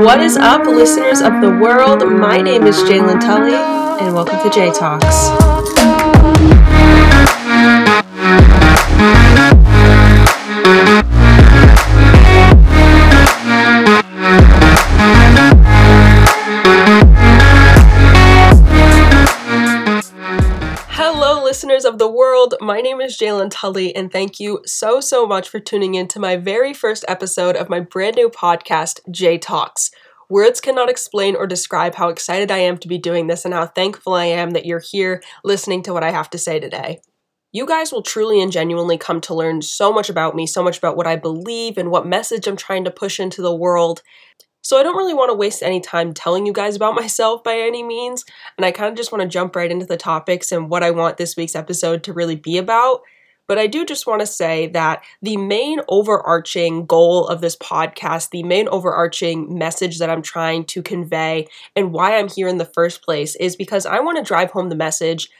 What is up, listeners of the world? My name is Jalen Tully, and welcome to J Talks. Is Jalen Tully, and thank you so, so much for tuning in to my very first episode of my brand new podcast, J Talks. Words cannot explain or describe how excited I am to be doing this and how thankful I am that you're here listening to what I have to say today. You guys will truly and genuinely come to learn so much about me, so much about what I believe and what message I'm trying to push into the world. So I don't really want to waste any time telling you guys about myself by any means, and I kind of just want to jump right into the topics and what I want this week's episode to really be about. But I do just want to say that the main overarching goal of this podcast, the main overarching message that I'm trying to convey, and why I'm here in the first place is because I want to drive home the message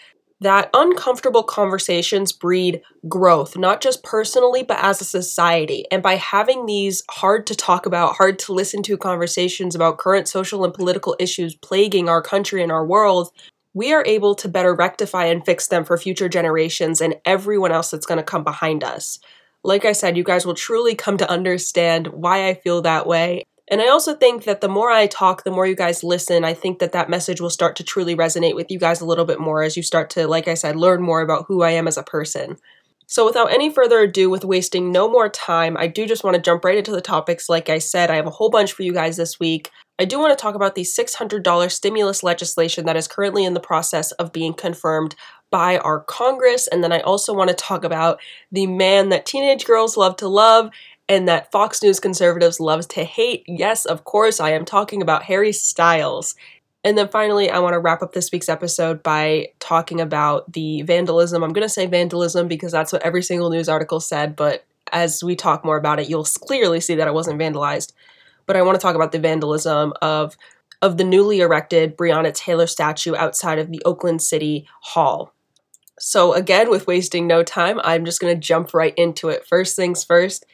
that uncomfortable conversations breed growth, not just personally, but as a society. And by having these hard to talk about, hard to listen to conversations about current social and political issues plaguing our country and our world, we are able to better rectify and fix them for future generations and everyone else that's going to come behind us. Like I said, you guys will truly come to understand why I feel that way and I also think that the more I talk, the more you guys listen, I think that that message will start to truly resonate with you guys a little bit more as you start to, like I said, learn more about who I am as a person. So, without any further ado, with wasting no more time, I do just want to jump right into the topics. Like I said, I have a whole bunch for you guys this week. I do want to talk about the $600 stimulus legislation that is currently in the process of being confirmed by our Congress. And then I also want to talk about the man that teenage girls love to love and that Fox News conservatives love to hate. Yes, of course, I am talking about Harry Styles. And then finally, I want to wrap up this week's episode by talking about the vandalism. I'm going to say vandalism because that's what every single news article said, but as we talk more about it, you'll clearly see that it wasn't vandalized. But I want to talk about the vandalism of of the newly erected Breonna Taylor statue outside of the Oakland City Hall. So again, with wasting no time, I'm just going to jump right into it. First things first,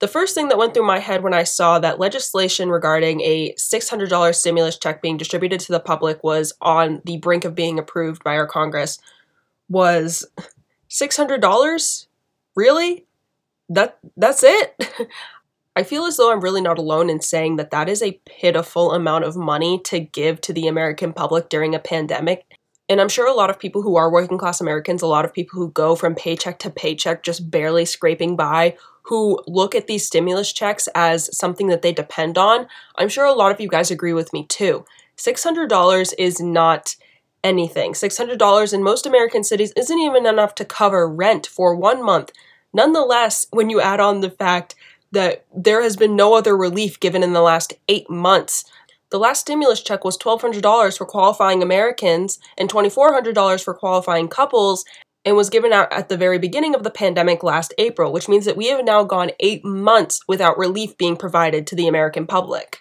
the first thing that went through my head when I saw that legislation regarding a $600 stimulus check being distributed to the public was on the brink of being approved by our Congress was $600? Really? That that's it? I feel as though I'm really not alone in saying that that is a pitiful amount of money to give to the American public during a pandemic. And I'm sure a lot of people who are working class Americans, a lot of people who go from paycheck to paycheck just barely scraping by, who look at these stimulus checks as something that they depend on, I'm sure a lot of you guys agree with me too. $600 is not anything. $600 in most American cities isn't even enough to cover rent for one month. Nonetheless, when you add on the fact that there has been no other relief given in the last eight months, the last stimulus check was $1,200 for qualifying Americans and $2,400 for qualifying couples, and was given out at the very beginning of the pandemic last April, which means that we have now gone eight months without relief being provided to the American public.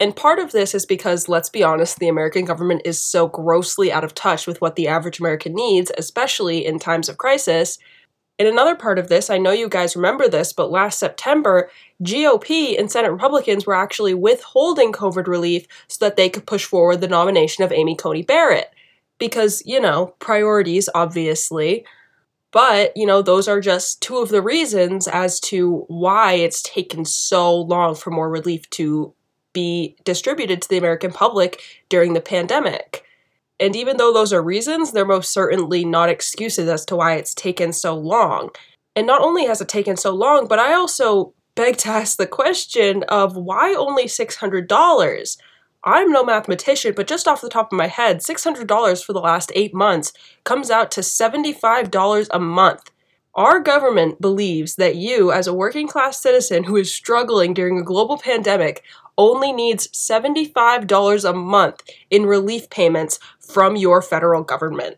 And part of this is because, let's be honest, the American government is so grossly out of touch with what the average American needs, especially in times of crisis. And another part of this, I know you guys remember this, but last September, GOP and Senate Republicans were actually withholding COVID relief so that they could push forward the nomination of Amy Coney Barrett because, you know, priorities, obviously. But, you know, those are just two of the reasons as to why it's taken so long for more relief to be distributed to the American public during the pandemic. And even though those are reasons, they're most certainly not excuses as to why it's taken so long. And not only has it taken so long, but I also beg to ask the question of why only $600? I'm no mathematician, but just off the top of my head, $600 for the last eight months comes out to $75 a month. Our government believes that you, as a working class citizen who is struggling during a global pandemic, only needs $75 a month in relief payments from your federal government.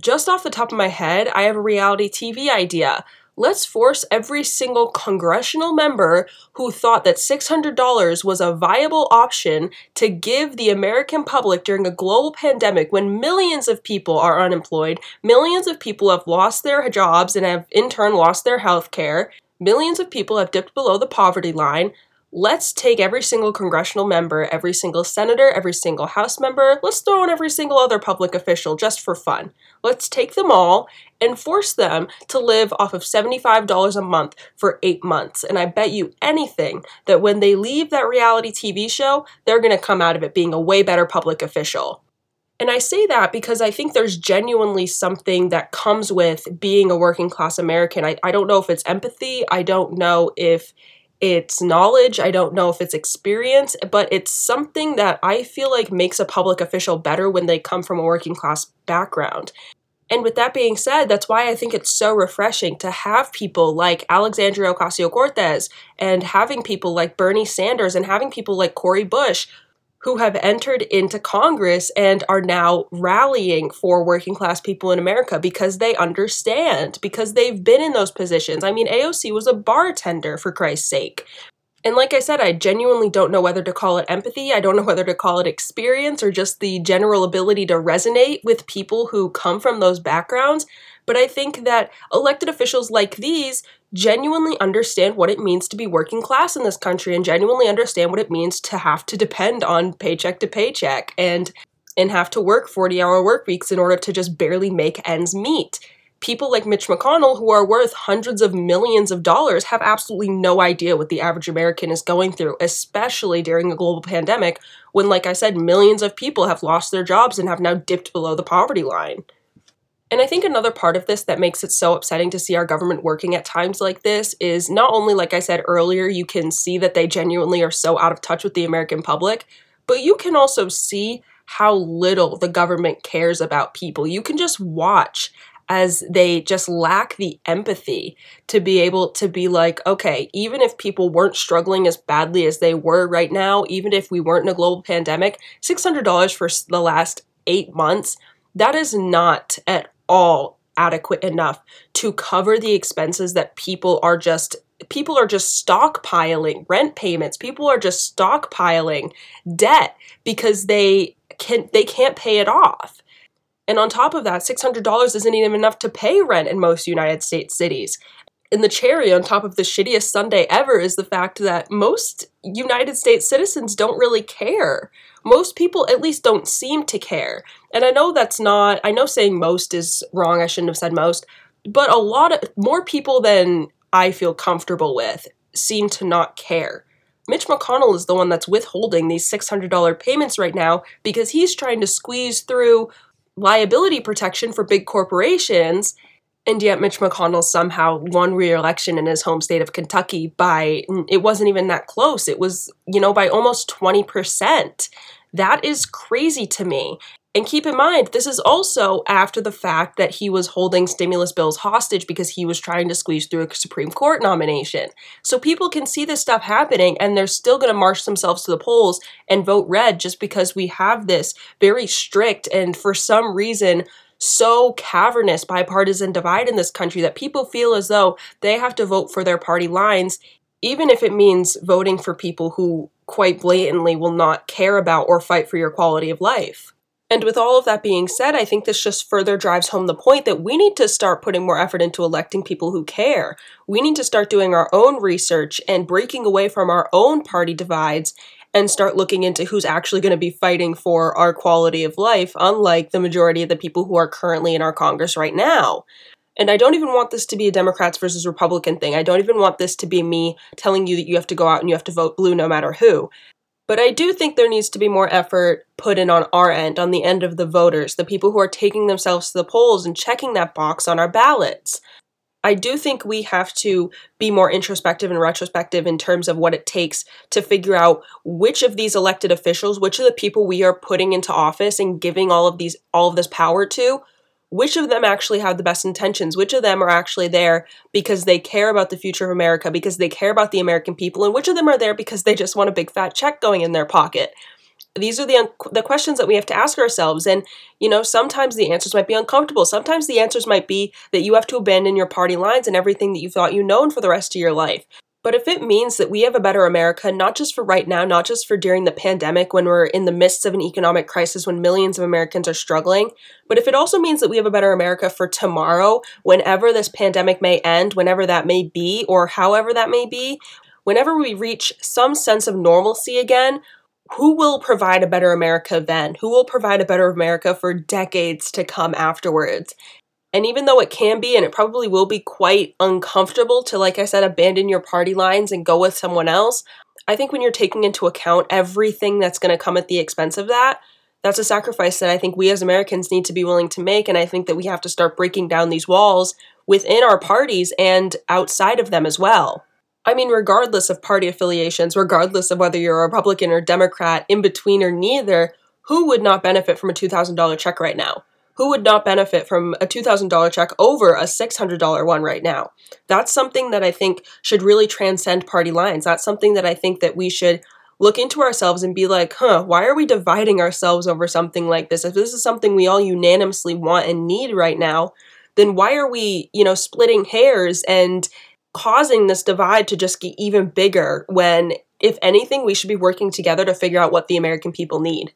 Just off the top of my head, I have a reality TV idea let's force every single congressional member who thought that $600 was a viable option to give the American public during a global pandemic when millions of people are unemployed, millions of people have lost their jobs and have in turn lost their health care, millions of people have dipped below the poverty line. Let's take every single congressional member, every single senator, every single House member, let's throw in every single other public official just for fun. Let's take them all and force them to live off of $75 a month for eight months. And I bet you anything that when they leave that reality TV show, they're going to come out of it being a way better public official. And I say that because I think there's genuinely something that comes with being a working class American. I, I don't know if it's empathy. I don't know if it's knowledge. I don't know if it's experience, but it's something that I feel like makes a public official better when they come from a working class background. And with that being said, that's why I think it's so refreshing to have people like Alexandria Ocasio Cortez and having people like Bernie Sanders and having people like Cori Bush who have entered into Congress and are now rallying for working class people in America because they understand, because they've been in those positions. I mean, AOC was a bartender, for Christ's sake. And like I said, I genuinely don't know whether to call it empathy. I don't know whether to call it experience or just the general ability to resonate with people who come from those backgrounds. But I think that elected officials like these genuinely understand what it means to be working class in this country and genuinely understand what it means to have to depend on paycheck to paycheck and and have to work 40 hour work weeks in order to just barely make ends meet. People like Mitch McConnell, who are worth hundreds of millions of dollars, have absolutely no idea what the average American is going through, especially during a global pandemic when, like I said, millions of people have lost their jobs and have now dipped below the poverty line. And I think another part of this that makes it so upsetting to see our government working at times like this is not only, like I said earlier, you can see that they genuinely are so out of touch with the American public, but you can also see how little the government cares about people. You can just watch as they just lack the empathy to be able to be like, okay, even if people weren't struggling as badly as they were right now, even if we weren't in a global pandemic, $600 for the last eight months, that is not at all adequate enough to cover the expenses that people are just people are just stockpiling rent payments. People are just stockpiling debt because they can they can't pay it off. And on top of that $600 isn't even enough to pay rent in most united states cities. And the cherry on top of the shittiest sunday ever is the fact that most united states citizens don't really care most people at least don't seem to care. And I know that's not, I know saying most is wrong, I shouldn't have said most, but a lot of more people than I feel comfortable with seem to not care. Mitch McConnell is the one that's withholding these $600 payments right now because he's trying to squeeze through liability protection for big corporations and yet Mitch McConnell somehow won re-election in his home state of Kentucky by it wasn't even that close. It was, you know, by almost 20%. That is crazy to me. And keep in mind, this is also after the fact that he was holding stimulus bills hostage because he was trying to squeeze through a Supreme Court nomination. So people can see this stuff happening and they're still going to march themselves to the polls and vote red just because we have this very strict and for some reason so cavernous bipartisan divide in this country that people feel as though they have to vote for their party lines, even if it means voting for people who quite blatantly will not care about or fight for your quality of life. And with all of that being said, I think this just further drives home the point that we need to start putting more effort into electing people who care. We need to start doing our own research and breaking away from our own party divides and start looking into who's actually going to be fighting for our quality of life, unlike the majority of the people who are currently in our Congress right now. And I don't even want this to be a Democrats versus Republican thing. I don't even want this to be me telling you that you have to go out and you have to vote blue no matter who. But I do think there needs to be more effort put in on our end, on the end of the voters, the people who are taking themselves to the polls and checking that box on our ballots. I do think we have to be more introspective and retrospective in terms of what it takes to figure out which of these elected officials, which of the people we are putting into office and giving all of these all of this power to, which of them actually have the best intentions, which of them are actually there because they care about the future of America, because they care about the American people, and which of them are there because they just want a big fat check going in their pocket these are the un- the questions that we have to ask ourselves and you know sometimes the answers might be uncomfortable. Sometimes the answers might be that you have to abandon your party lines and everything that you thought you known for the rest of your life. But if it means that we have a better America, not just for right now, not just for during the pandemic when we're in the midst of an economic crisis when millions of Americans are struggling, but if it also means that we have a better America for tomorrow, whenever this pandemic may end, whenever that may be, or however that may be, whenever we reach some sense of normalcy again, who will provide a better America then? Who will provide a better America for decades to come afterwards? And even though it can be, and it probably will be quite uncomfortable to, like I said, abandon your party lines and go with someone else, I think when you're taking into account everything that's going to come at the expense of that, that's a sacrifice that I think we as Americans need to be willing to make. And I think that we have to start breaking down these walls within our parties and outside of them as well. I mean, regardless of party affiliations, regardless of whether you're a Republican or Democrat, in between or neither, who would not benefit from a $2,000 check right now? Who would not benefit from a $2,000 check over a $600 one right now? That's something that I think should really transcend party lines. That's something that I think that we should look into ourselves and be like, huh, why are we dividing ourselves over something like this? If this is something we all unanimously want and need right now, then why are we, you know, splitting hairs and causing this divide to just get even bigger when, if anything, we should be working together to figure out what the American people need?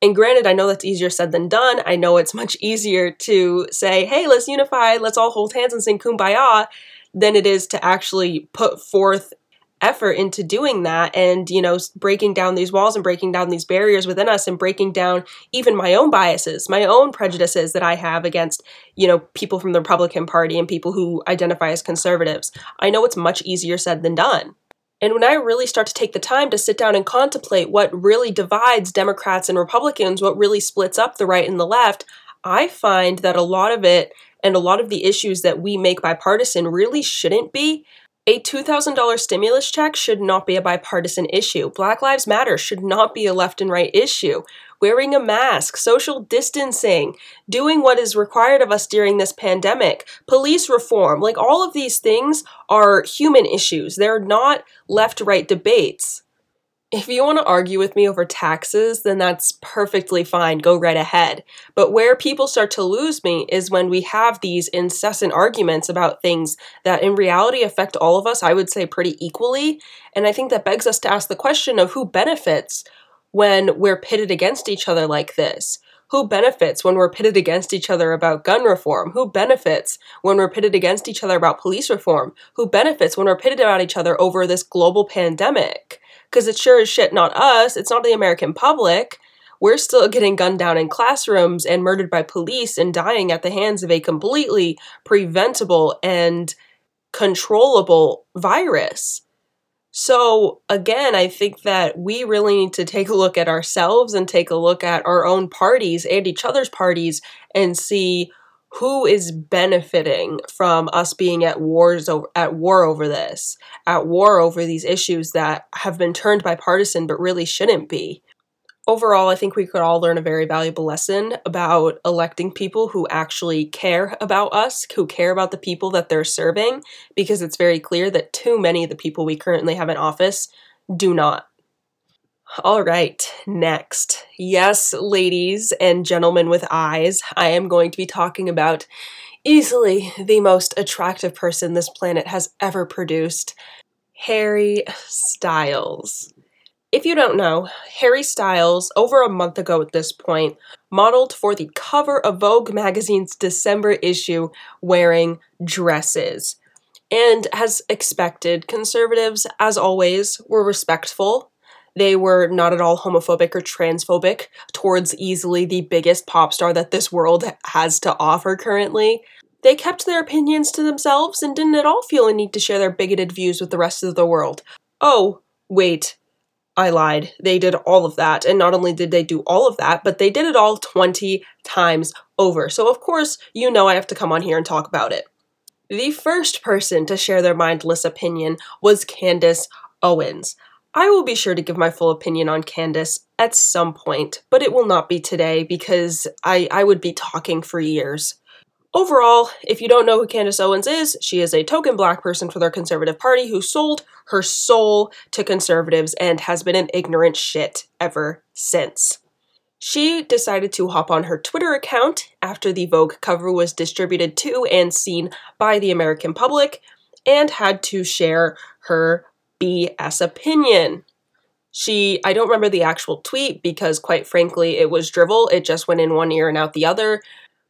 And granted, I know that's easier said than done. I know it's much easier to say, hey, let's unify, let's all hold hands and sing kumbaya, than it is to actually put forth effort into doing that and you know breaking down these walls and breaking down these barriers within us and breaking down even my own biases my own prejudices that i have against you know people from the republican party and people who identify as conservatives i know it's much easier said than done and when I really start to take the time to sit down and contemplate what really divides Democrats and Republicans, what really splits up the right and the left, I find that a lot of it and a lot of the issues that we make bipartisan really shouldn't be. A $2,000 stimulus check should not be a bipartisan issue. Black Lives Matter should not be a left and right issue. Wearing a mask, social distancing, doing what is required of us during this pandemic, police reform, like all of these things are human issues. They're not left right debates. If you want to argue with me over taxes, then that's perfectly fine. Go right ahead. But where people start to lose me is when we have these incessant arguments about things that in reality affect all of us, I would say pretty equally. And I think that begs us to ask the question of who benefits when we're pitted against each other like this. Who benefits when we're pitted against each other about gun reform? Who benefits when we're pitted against each other about police reform? Who benefits when we're pitted about each other over this global pandemic? Because it's sure as shit not us, it's not the American public. We're still getting gunned down in classrooms and murdered by police and dying at the hands of a completely preventable and controllable virus. So, again, I think that we really need to take a look at ourselves and take a look at our own parties and each other's parties and see who is benefiting from us being at wars over at war over this at war over these issues that have been turned bipartisan but really shouldn't be? Overall i think we could all learn a very valuable lesson about electing people who actually care about us who care about the people that they're serving because it's very clear that too many of the people we currently have in office do not all right, next. Yes, ladies and gentlemen with eyes, I am going to be talking about easily the most attractive person this planet has ever produced Harry Styles. If you don't know, Harry Styles, over a month ago at this point, modeled for the cover of Vogue magazine's December issue wearing dresses. And as expected, conservatives, as always, were respectful they were not at all homophobic or transphobic towards easily the biggest pop star that this world has to offer currently. They kept their opinions to themselves and didn't at all feel a need to share their bigoted views with the rest of the world. Oh, wait, I lied. They did all of that. And not only did they do all of that, but they did it all 20 times over. So, of course, you know I have to come on here and talk about it. The first person to share their mindless opinion was Candace Owens. I will be sure to give my full opinion on Candace at some point, but it will not be today because I, I would be talking for years. Overall, if you don't know who Candace Owens is, she is a token black person for their conservative party who sold her soul to conservatives and has been an ignorant shit ever since. She decided to hop on her Twitter account after the Vogue cover was distributed to and seen by the American public and had to share her BS opinion. She, I don't remember the actual tweet because, quite frankly, it was drivel. It just went in one ear and out the other.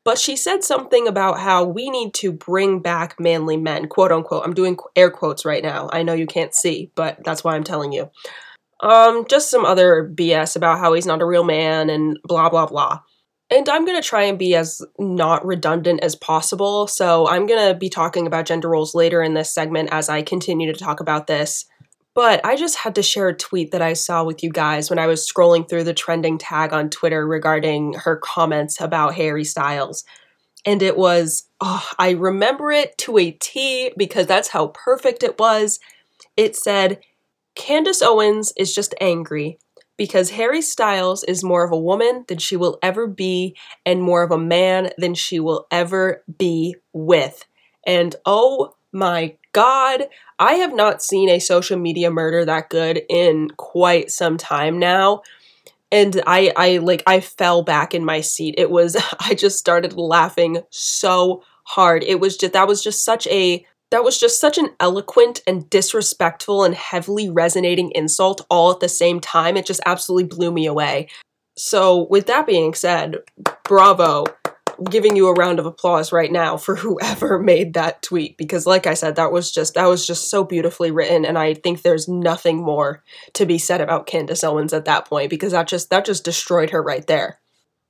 But she said something about how we need to bring back manly men, quote unquote. I'm doing air quotes right now. I know you can't see, but that's why I'm telling you. Um, just some other BS about how he's not a real man and blah blah blah. And I'm going to try and be as not redundant as possible. So I'm going to be talking about gender roles later in this segment as I continue to talk about this. But I just had to share a tweet that I saw with you guys when I was scrolling through the trending tag on Twitter regarding her comments about Harry Styles. And it was, oh, I remember it to a T because that's how perfect it was. It said, Candace Owens is just angry because Harry Styles is more of a woman than she will ever be and more of a man than she will ever be with. And oh my god, I have not seen a social media murder that good in quite some time now. And I I like I fell back in my seat. It was I just started laughing so hard. It was just that was just such a that was just such an eloquent and disrespectful and heavily resonating insult all at the same time. It just absolutely blew me away. So, with that being said, bravo. Giving you a round of applause right now for whoever made that tweet because like I said that was just that was just so beautifully written and I think there's nothing more to be said about Candace Owens at that point because that just that just destroyed her right there.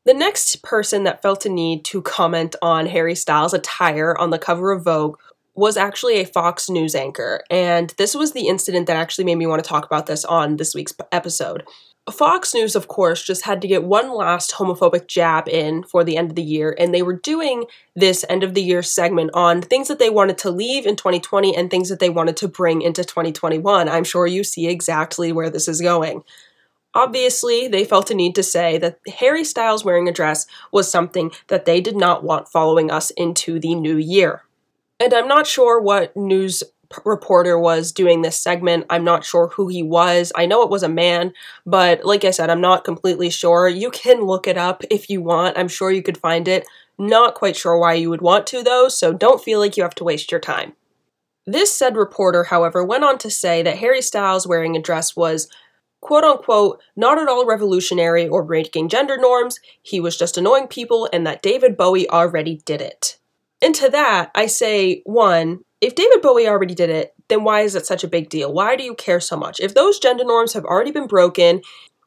The next person that felt a need to comment on Harry Styles' attire on the cover of Vogue was actually a Fox News anchor, and this was the incident that actually made me want to talk about this on this week's episode. Fox News, of course, just had to get one last homophobic jab in for the end of the year, and they were doing this end of the year segment on things that they wanted to leave in 2020 and things that they wanted to bring into 2021. I'm sure you see exactly where this is going. Obviously, they felt a need to say that Harry Styles wearing a dress was something that they did not want following us into the new year. And I'm not sure what news reporter was doing this segment. I'm not sure who he was. I know it was a man, but like I said, I'm not completely sure. You can look it up if you want. I'm sure you could find it. Not quite sure why you would want to, though, so don't feel like you have to waste your time. This said reporter, however, went on to say that Harry Styles wearing a dress was quote unquote not at all revolutionary or breaking gender norms, he was just annoying people, and that David Bowie already did it. And to that, I say, one, if David Bowie already did it, then why is it such a big deal? Why do you care so much? If those gender norms have already been broken,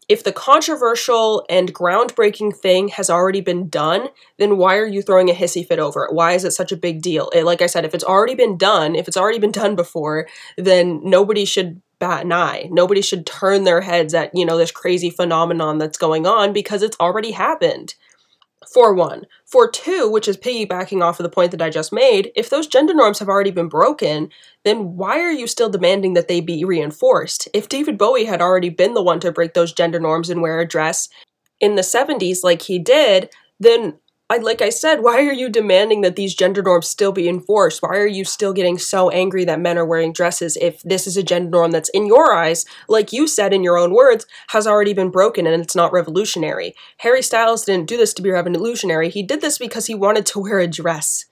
if the controversial and groundbreaking thing has already been done, then why are you throwing a hissy fit over it? Why is it such a big deal? It, like I said, if it's already been done, if it's already been done before, then nobody should bat an eye. Nobody should turn their heads at, you know, this crazy phenomenon that's going on because it's already happened for one. For two, which is piggybacking off of the point that I just made, if those gender norms have already been broken, then why are you still demanding that they be reinforced? If David Bowie had already been the one to break those gender norms and wear a dress in the 70s like he did, then I, like I said, why are you demanding that these gender norms still be enforced? Why are you still getting so angry that men are wearing dresses if this is a gender norm that's in your eyes, like you said in your own words, has already been broken and it's not revolutionary? Harry Styles didn't do this to be revolutionary. He did this because he wanted to wear a dress.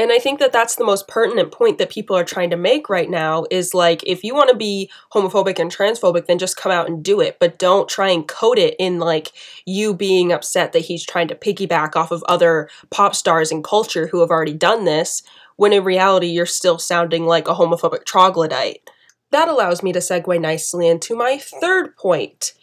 And I think that that's the most pertinent point that people are trying to make right now is like, if you want to be homophobic and transphobic, then just come out and do it. But don't try and code it in like you being upset that he's trying to piggyback off of other pop stars and culture who have already done this, when in reality, you're still sounding like a homophobic troglodyte. That allows me to segue nicely into my third point.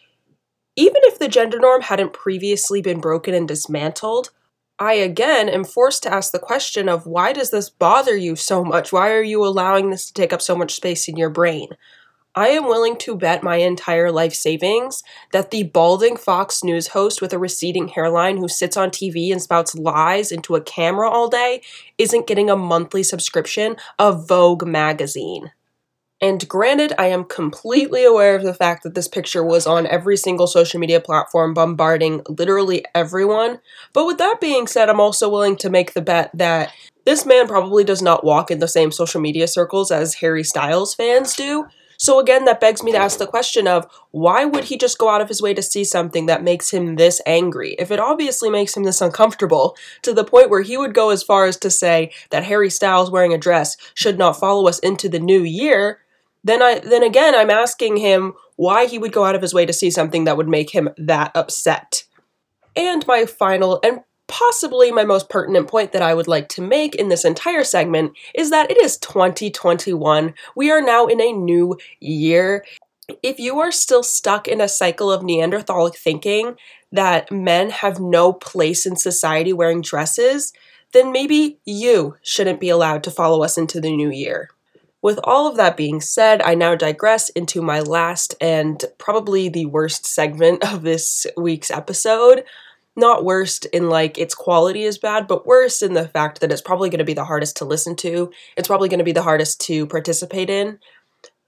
Even if the gender norm hadn't previously been broken and dismantled, I again am forced to ask the question of why does this bother you so much? Why are you allowing this to take up so much space in your brain? I am willing to bet my entire life savings that the balding Fox News host with a receding hairline who sits on TV and spouts lies into a camera all day isn't getting a monthly subscription of Vogue magazine. And granted, I am completely aware of the fact that this picture was on every single social media platform, bombarding literally everyone. But with that being said, I'm also willing to make the bet that this man probably does not walk in the same social media circles as Harry Styles fans do. So again, that begs me to ask the question of why would he just go out of his way to see something that makes him this angry? If it obviously makes him this uncomfortable, to the point where he would go as far as to say that Harry Styles wearing a dress should not follow us into the new year, then I then again I'm asking him why he would go out of his way to see something that would make him that upset. And my final and possibly my most pertinent point that I would like to make in this entire segment is that it is 2021. We are now in a new year. If you are still stuck in a cycle of Neanderthalic thinking that men have no place in society wearing dresses, then maybe you shouldn't be allowed to follow us into the new year. With all of that being said, I now digress into my last and probably the worst segment of this week's episode. Not worst in like its quality is bad, but worse in the fact that it's probably going to be the hardest to listen to. It's probably going to be the hardest to participate in.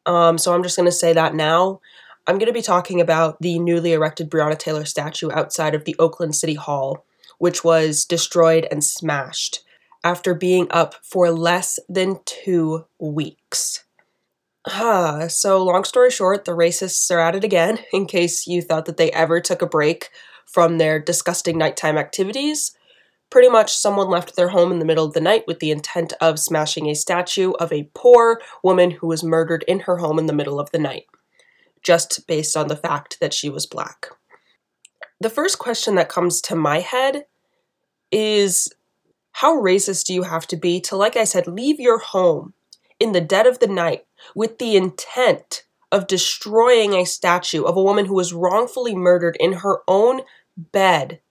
Um, so I'm just going to say that now. I'm going to be talking about the newly erected Breonna Taylor statue outside of the Oakland City Hall, which was destroyed and smashed after being up for less than two weeks. Ah, so long story short, the racists are at it again, in case you thought that they ever took a break from their disgusting nighttime activities. Pretty much, someone left their home in the middle of the night with the intent of smashing a statue of a poor woman who was murdered in her home in the middle of the night, just based on the fact that she was black. The first question that comes to my head is how racist do you have to be to, like I said, leave your home in the dead of the night with the intent of destroying a statue of a woman who was wrongfully murdered in her own bed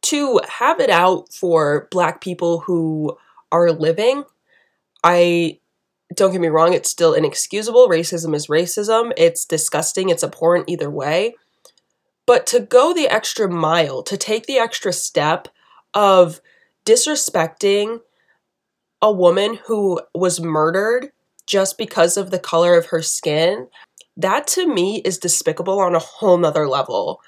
to have it out for black people who are living, I don't get me wrong, it's still inexcusable. Racism is racism. It's disgusting. It's abhorrent either way. But to go the extra mile, to take the extra step of disrespecting a woman who was murdered just because of the color of her skin, that to me is despicable on a whole nother level.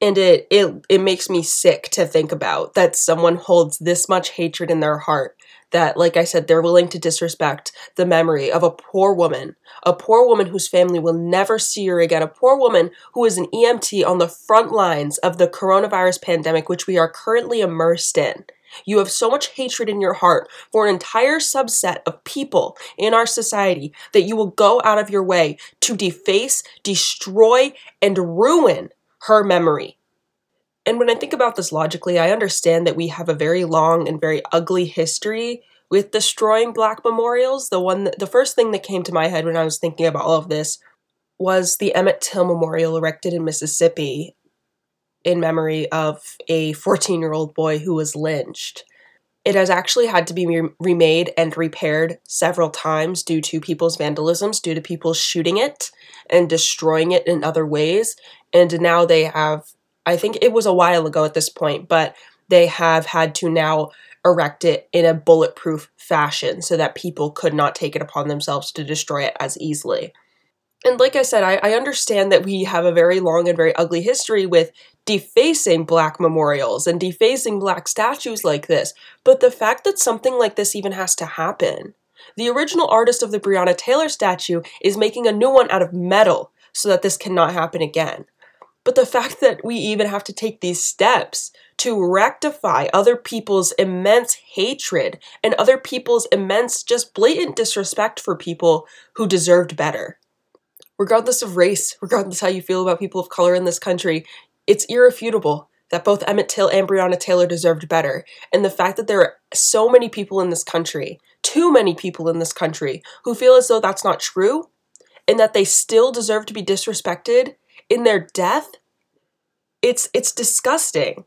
And it it it makes me sick to think about that someone holds this much hatred in their heart that like i said they're willing to disrespect the memory of a poor woman a poor woman whose family will never see her again a poor woman who is an emt on the front lines of the coronavirus pandemic which we are currently immersed in you have so much hatred in your heart for an entire subset of people in our society that you will go out of your way to deface, destroy, and ruin her memory. And when I think about this logically, I understand that we have a very long and very ugly history with destroying black memorials. The one that, the first thing that came to my head when I was thinking about all of this was the Emmett Till Memorial erected in Mississippi in memory of a 14-year-old boy who was lynched. It has actually had to be re- remade and repaired several times due to people's vandalisms, due to people shooting it and destroying it in other ways. And now they have, I think it was a while ago at this point, but they have had to now erect it in a bulletproof fashion so that people could not take it upon themselves to destroy it as easily. And like I said, I, I, understand that we have a very long and very ugly history with defacing black memorials and defacing black statues like this, but the fact that something like this even has to happen. The original artist of the Breonna Taylor statue is making a new one out of metal so that this cannot happen again. But the fact that we even have to take these steps to rectify other people's immense hatred and other people's immense, just blatant disrespect for people who deserved better regardless of race, regardless how you feel about people of color in this country, it's irrefutable that both Emmett Till and Breonna Taylor deserved better. And the fact that there are so many people in this country, too many people in this country, who feel as though that's not true and that they still deserve to be disrespected in their death, it's it's disgusting.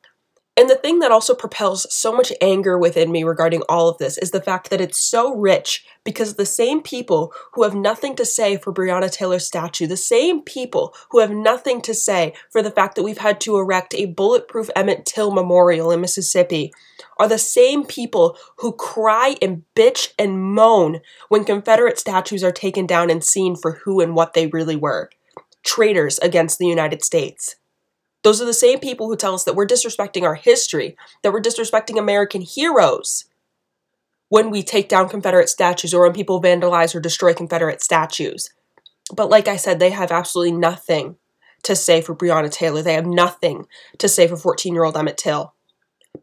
And the thing that also propels so much anger within me regarding all of this is the fact that it's so rich because the same people who have nothing to say for Breonna Taylor's statue, the same people who have nothing to say for the fact that we've had to erect a bulletproof Emmett Till memorial in Mississippi, are the same people who cry and bitch and moan when Confederate statues are taken down and seen for who and what they really were traitors against the United States. Those are the same people who tell us that we're disrespecting our history, that we're disrespecting American heroes when we take down Confederate statues or when people vandalize or destroy Confederate statues. But like I said, they have absolutely nothing to say for Breonna Taylor. They have nothing to say for 14 year old Emmett Till.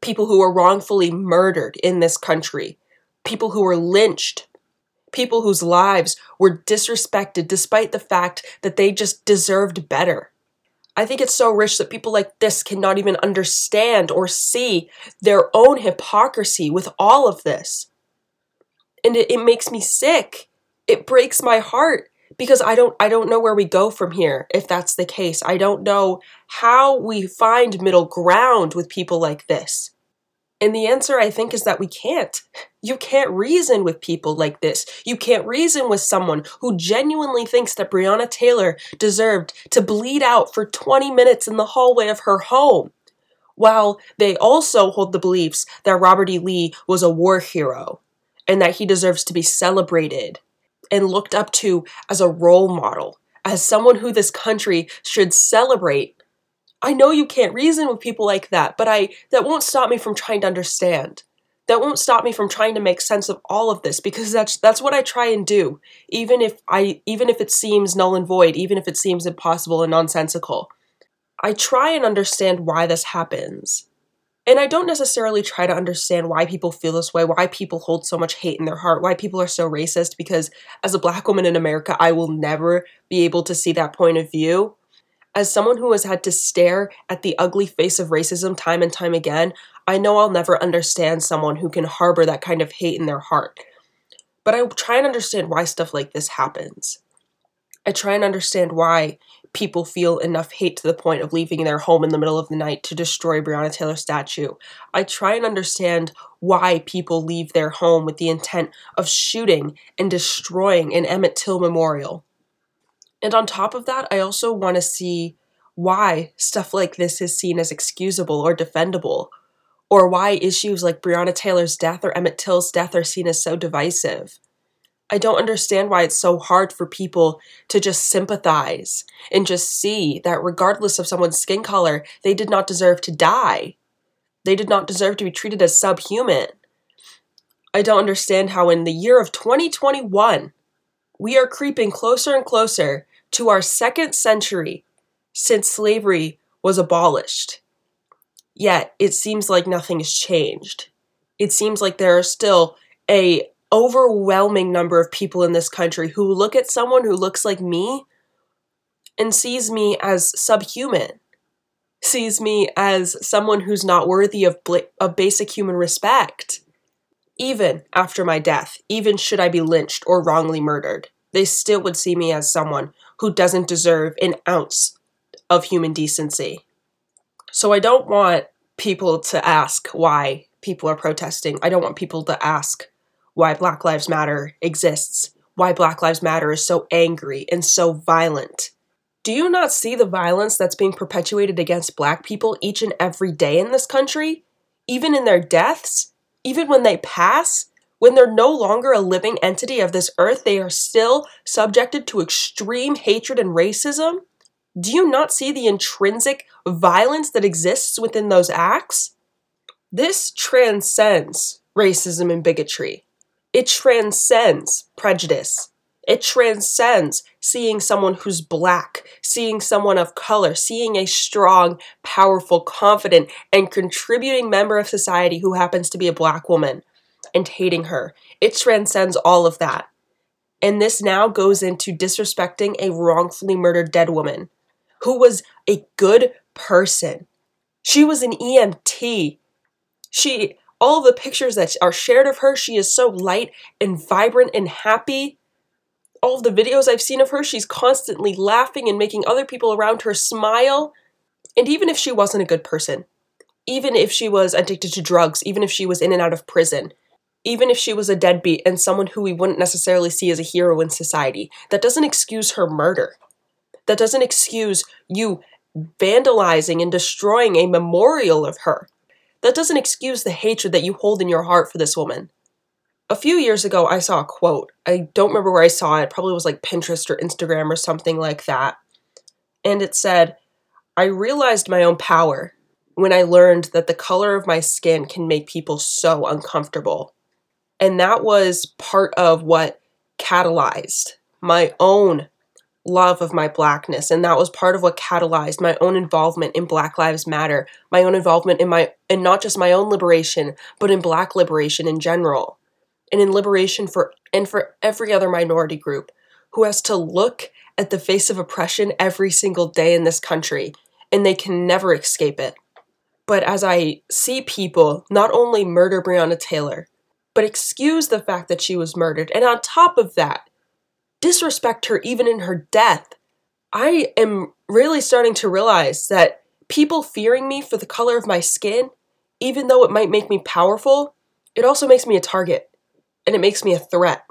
People who were wrongfully murdered in this country, people who were lynched, people whose lives were disrespected despite the fact that they just deserved better. I think it's so rich that people like this cannot even understand or see their own hypocrisy with all of this. And it, it makes me sick. It breaks my heart because I don't I don't know where we go from here if that's the case. I don't know how we find middle ground with people like this. And the answer, I think, is that we can't. You can't reason with people like this. You can't reason with someone who genuinely thinks that Breonna Taylor deserved to bleed out for 20 minutes in the hallway of her home, while they also hold the beliefs that Robert E. Lee was a war hero and that he deserves to be celebrated and looked up to as a role model, as someone who this country should celebrate I know you can't reason with people like that, but I that won't stop me from trying to understand. That won't stop me from trying to make sense of all of this because that's that's what I try and do, even if I even if it seems null and void, even if it seems impossible and nonsensical. I try and understand why this happens. And I don't necessarily try to understand why people feel this way, why people hold so much hate in their heart, why people are so racist, because as a black woman in America, I will never be able to see that point of view. As someone who has had to stare at the ugly face of racism time and time again, I know I'll never understand someone who can harbor that kind of hate in their heart. But I try and understand why stuff like this happens. I try and understand why people feel enough hate to the point of leaving their home in the middle of the night to destroy Breonna Taylor's statue. I try and understand why people leave their home with the intent of shooting and destroying an Emmett Till memorial. And on top of that, I also want to see why stuff like this is seen as excusable or defendable, or why issues like Breonna Taylor's death or Emmett Till's death are seen as so divisive. I don't understand why it's so hard for people to just sympathize and just see that regardless of someone's skin color, they did not deserve to die. They did not deserve to be treated as subhuman. I don't understand how, in the year of 2021, we are creeping closer and closer to our second century since slavery was abolished. Yet it seems like nothing has changed. It seems like there are still a overwhelming number of people in this country who look at someone who looks like me and sees me as subhuman, sees me as someone who's not worthy of, bla- of basic human respect even after my death, even should I be lynched or wrongly murdered, they still would see me as someone who doesn't deserve an ounce of human decency. So I don't want people to ask why people are protesting. I don't want people to ask why Black Lives Matter exists, why Black Lives Matter is so angry and so violent. Do you not see the violence that's being perpetuated against black people each and every day in this country? Even in their deaths? Even when they pass, when they're no longer a living entity of this earth, they are still subjected to extreme hatred and racism? Do you not see the intrinsic violence that exists within those acts? This transcends racism and bigotry. It transcends prejudice. It transcends seeing someone who's black, seeing someone of color, seeing a strong, powerful, confident, and contributing member of society who happens to be a black woman and hating her. It transcends all of that. And this now goes into disrespecting a wrongfully murdered dead woman who was a good person. She was an EMT. She all the pictures that are shared of her, she is so light and vibrant and happy all of the videos I've seen of her, she's constantly laughing and making other people around her smile. And even if she wasn't a good person, even if she was addicted to drugs, even if she was in and out of prison, even if she was a deadbeat and someone who we wouldn't necessarily see as a hero in society, that doesn't excuse her murder. That doesn't excuse you vandalizing and destroying a memorial of her. That doesn't excuse the hatred that you hold in your heart for this woman a few years ago, I saw a quote. I don't remember where I saw it. it. Probably was like Pinterest or Instagram or something like that. And it said, I realized my own power when I learned that the color of my skin can make people so uncomfortable. And that was part of what catalyzed my own love of my blackness and that was part of what catalyzed my own involvement in black lives matter my own involvement in my and not just my own liberation but in black liberation in general and in liberation for and for every other minority group who has to look at the face of oppression every single day in this country and they can never escape it. But as I see people not only murder Breonna Taylor, but excuse the fact that she was murdered, and on top of that, disrespect her even in her death, I am really starting to realize that people fearing me for the color of my skin, even though it might make me powerful, it also makes me a target and it makes me a threat.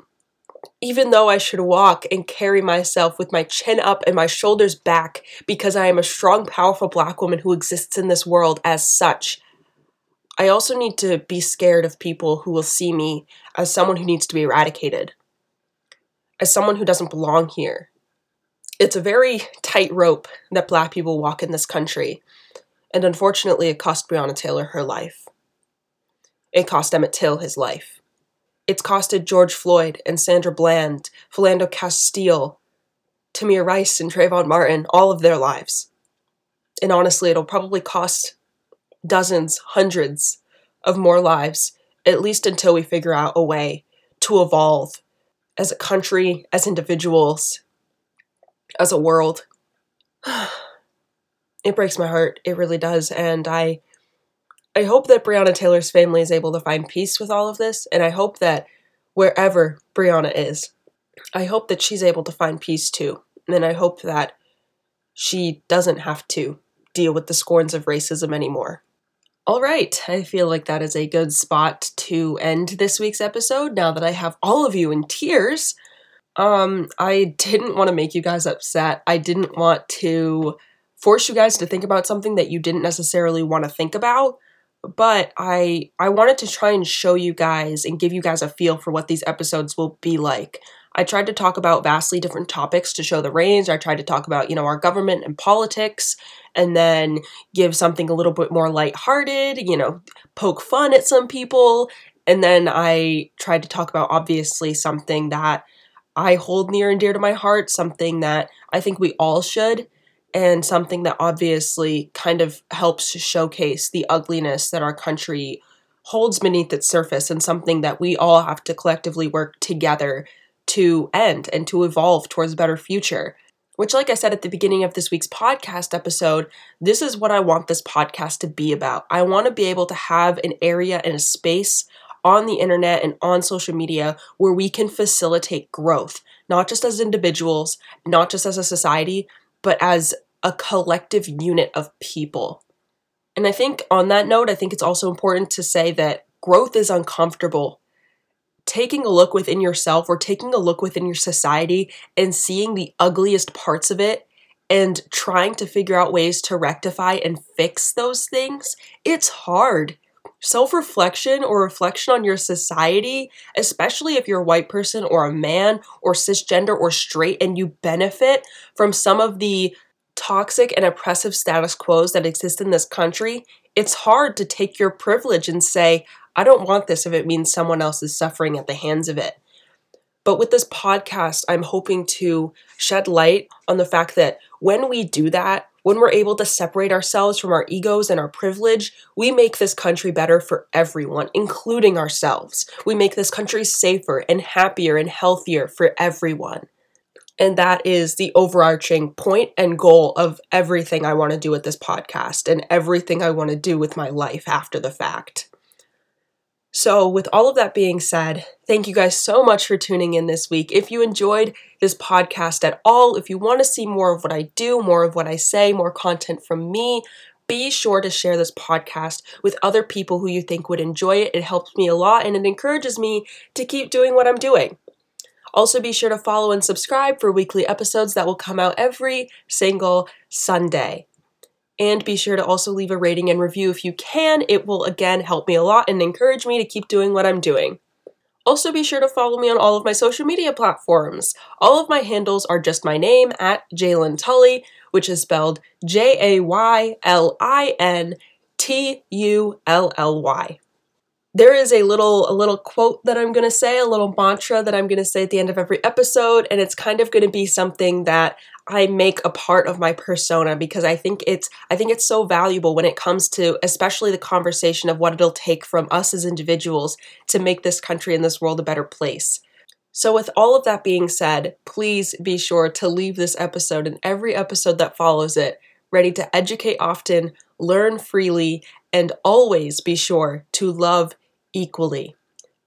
Even though I should walk and carry myself with my chin up and my shoulders back because I am a strong, powerful black woman who exists in this world as such, I also need to be scared of people who will see me as someone who needs to be eradicated, as someone who doesn't belong here. It's a very tight rope that black people walk in this country, and unfortunately, it cost Breonna Taylor her life. It cost Emmett Till his life. It's costed George Floyd and Sandra Bland, Philando Castile, Tamir Rice, and Trayvon Martin all of their lives. And honestly, it'll probably cost dozens, hundreds of more lives, at least until we figure out a way to evolve as a country, as individuals, as a world. it breaks my heart. It really does. And I I hope that Breonna Taylor's family is able to find peace with all of this, and I hope that wherever Breonna is, I hope that she's able to find peace too. And I hope that she doesn't have to deal with the scorns of racism anymore. All right, I feel like that is a good spot to end this week's episode now that I have all of you in tears. Um, I didn't want to make you guys upset. I didn't want to force you guys to think about something that you didn't necessarily want to think about but I I wanted to try and show you guys and give you guys a feel for what these episodes will be like. I tried to talk about vastly different topics to show the range. I tried to talk about, you know, our government and politics and then give something a little bit more lighthearted, you know, poke fun at some people. And then I tried to talk about obviously something that I hold near and dear to my heart, something that I think we all should and something that obviously kind of helps to showcase the ugliness that our country holds beneath its surface and something that we all have to collectively work together to end and to evolve towards a better future. Which, like I said at the beginning of this week's podcast episode, this is what I want this podcast to be about. I want to be able to have an area and a space on the internet and on social media where we can facilitate growth, not just as individuals, not just as a society, but as a collective unit of people. And I think on that note, I think it's also important to say that growth is uncomfortable. Taking a look within yourself or taking a look within your society and seeing the ugliest parts of it and trying to figure out ways to rectify and fix those things, it's hard. Self reflection or reflection on your society, especially if you're a white person or a man or cisgender or straight and you benefit from some of the toxic and oppressive status quos that exist in this country, it's hard to take your privilege and say, I don't want this if it means someone else is suffering at the hands of it. But with this podcast, I'm hoping to shed light on the fact that when we do that, when we're able to separate ourselves from our egos and our privilege, we make this country better for everyone, including ourselves. We make this country safer and happier and healthier for everyone. And that is the overarching point and goal of everything I want to do with this podcast and everything I want to do with my life after the fact. So, with all of that being said, thank you guys so much for tuning in this week. If you enjoyed this podcast at all, if you want to see more of what I do, more of what I say, more content from me, be sure to share this podcast with other people who you think would enjoy it. It helps me a lot and it encourages me to keep doing what I'm doing. Also, be sure to follow and subscribe for weekly episodes that will come out every single Sunday. And be sure to also leave a rating and review if you can. It will again help me a lot and encourage me to keep doing what I'm doing. Also, be sure to follow me on all of my social media platforms. All of my handles are just my name at Jaylin Tully, which is spelled J A Y L I N T U L L Y there is a little a little quote that I'm going to say, a little mantra that I'm going to say at the end of every episode and it's kind of going to be something that I make a part of my persona because I think it's I think it's so valuable when it comes to especially the conversation of what it'll take from us as individuals to make this country and this world a better place. So with all of that being said, please be sure to leave this episode and every episode that follows it ready to educate often, learn freely, and always be sure to love equally.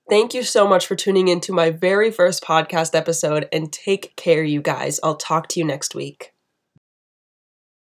Thank you so much for tuning into my very first podcast episode and take care, you guys. I'll talk to you next week.